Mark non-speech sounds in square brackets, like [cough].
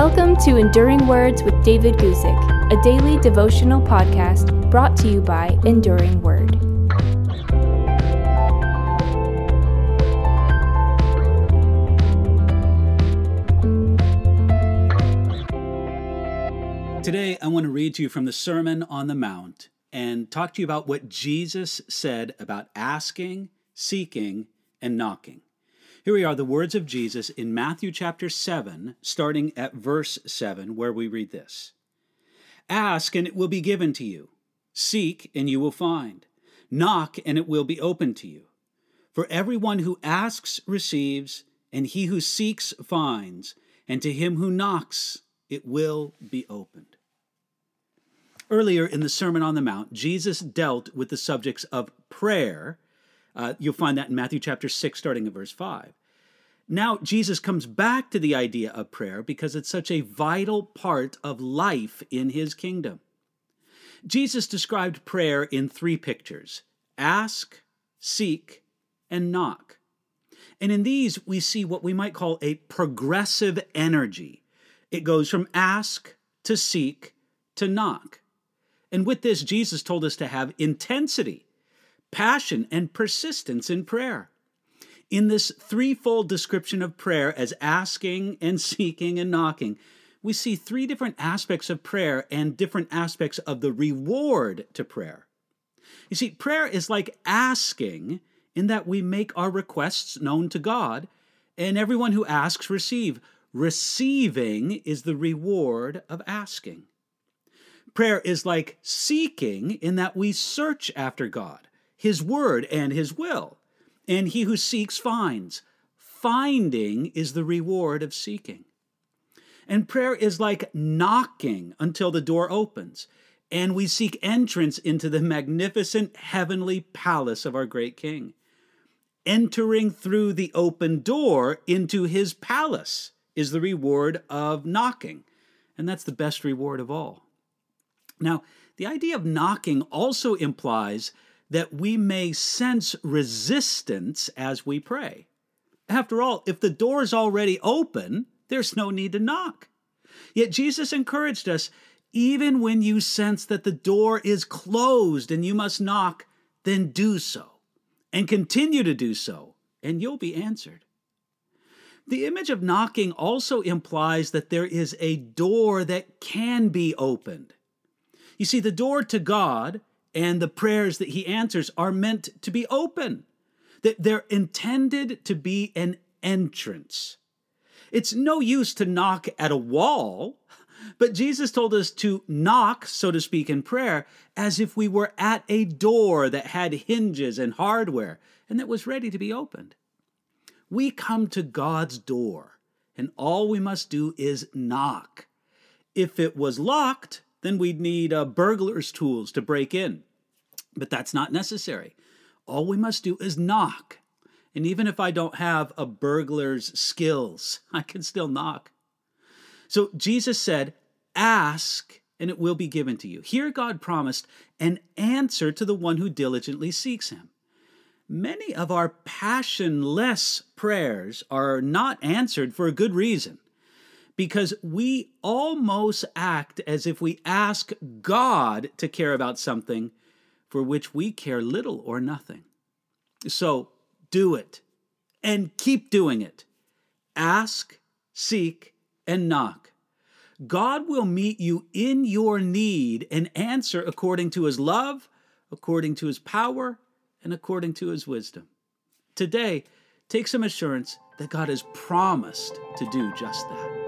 Welcome to Enduring Words with David Guzik, a daily devotional podcast brought to you by Enduring Word. Today, I want to read to you from the Sermon on the Mount and talk to you about what Jesus said about asking, seeking, and knocking. Here we are, the words of Jesus in Matthew chapter 7, starting at verse 7, where we read this Ask, and it will be given to you. Seek, and you will find. Knock, and it will be opened to you. For everyone who asks receives, and he who seeks finds, and to him who knocks it will be opened. Earlier in the Sermon on the Mount, Jesus dealt with the subjects of prayer uh, you'll find that in Matthew chapter 6, starting at verse 5. Now, Jesus comes back to the idea of prayer because it's such a vital part of life in his kingdom. Jesus described prayer in three pictures ask, seek, and knock. And in these, we see what we might call a progressive energy. It goes from ask to seek to knock. And with this, Jesus told us to have intensity passion, and persistence in prayer. In this threefold description of prayer as asking and seeking and knocking, we see three different aspects of prayer and different aspects of the reward to prayer. You see, prayer is like asking in that we make our requests known to God, and everyone who asks receive. Receiving is the reward of asking. Prayer is like seeking in that we search after God his word and his will. And he who seeks finds. Finding is the reward of seeking. And prayer is like knocking until the door opens, and we seek entrance into the magnificent heavenly palace of our great King. Entering through the open door into his palace is the reward of knocking, and that's the best reward of all. Now, the idea of knocking also implies that we may sense resistance as we pray. After all, if the door is already open, there's no need to knock. Yet Jesus encouraged us even when you sense that the door is closed and you must knock, then do so and continue to do so, and you'll be answered. The image of knocking also implies that there is a door that can be opened. You see, the door to God and the prayers that he answers are meant to be open, that they're intended to be an entrance. It's no use to knock at a wall, but Jesus told us to knock, so to speak, in prayer as if we were at a door that had hinges and hardware and that was ready to be opened. We come to God's door, and all we must do is knock. If it was locked, then we'd need uh, burglar's tools to break in. But that's not necessary. All we must do is knock. And even if I don't have a burglar's skills, [laughs] I can still knock. So Jesus said, Ask, and it will be given to you. Here, God promised an answer to the one who diligently seeks him. Many of our passionless prayers are not answered for a good reason because we almost act as if we ask God to care about something for which we care little or nothing. So do it and keep doing it. Ask, seek, and knock. God will meet you in your need and answer according to his love, according to his power, and according to his wisdom. Today, take some assurance that God has promised to do just that.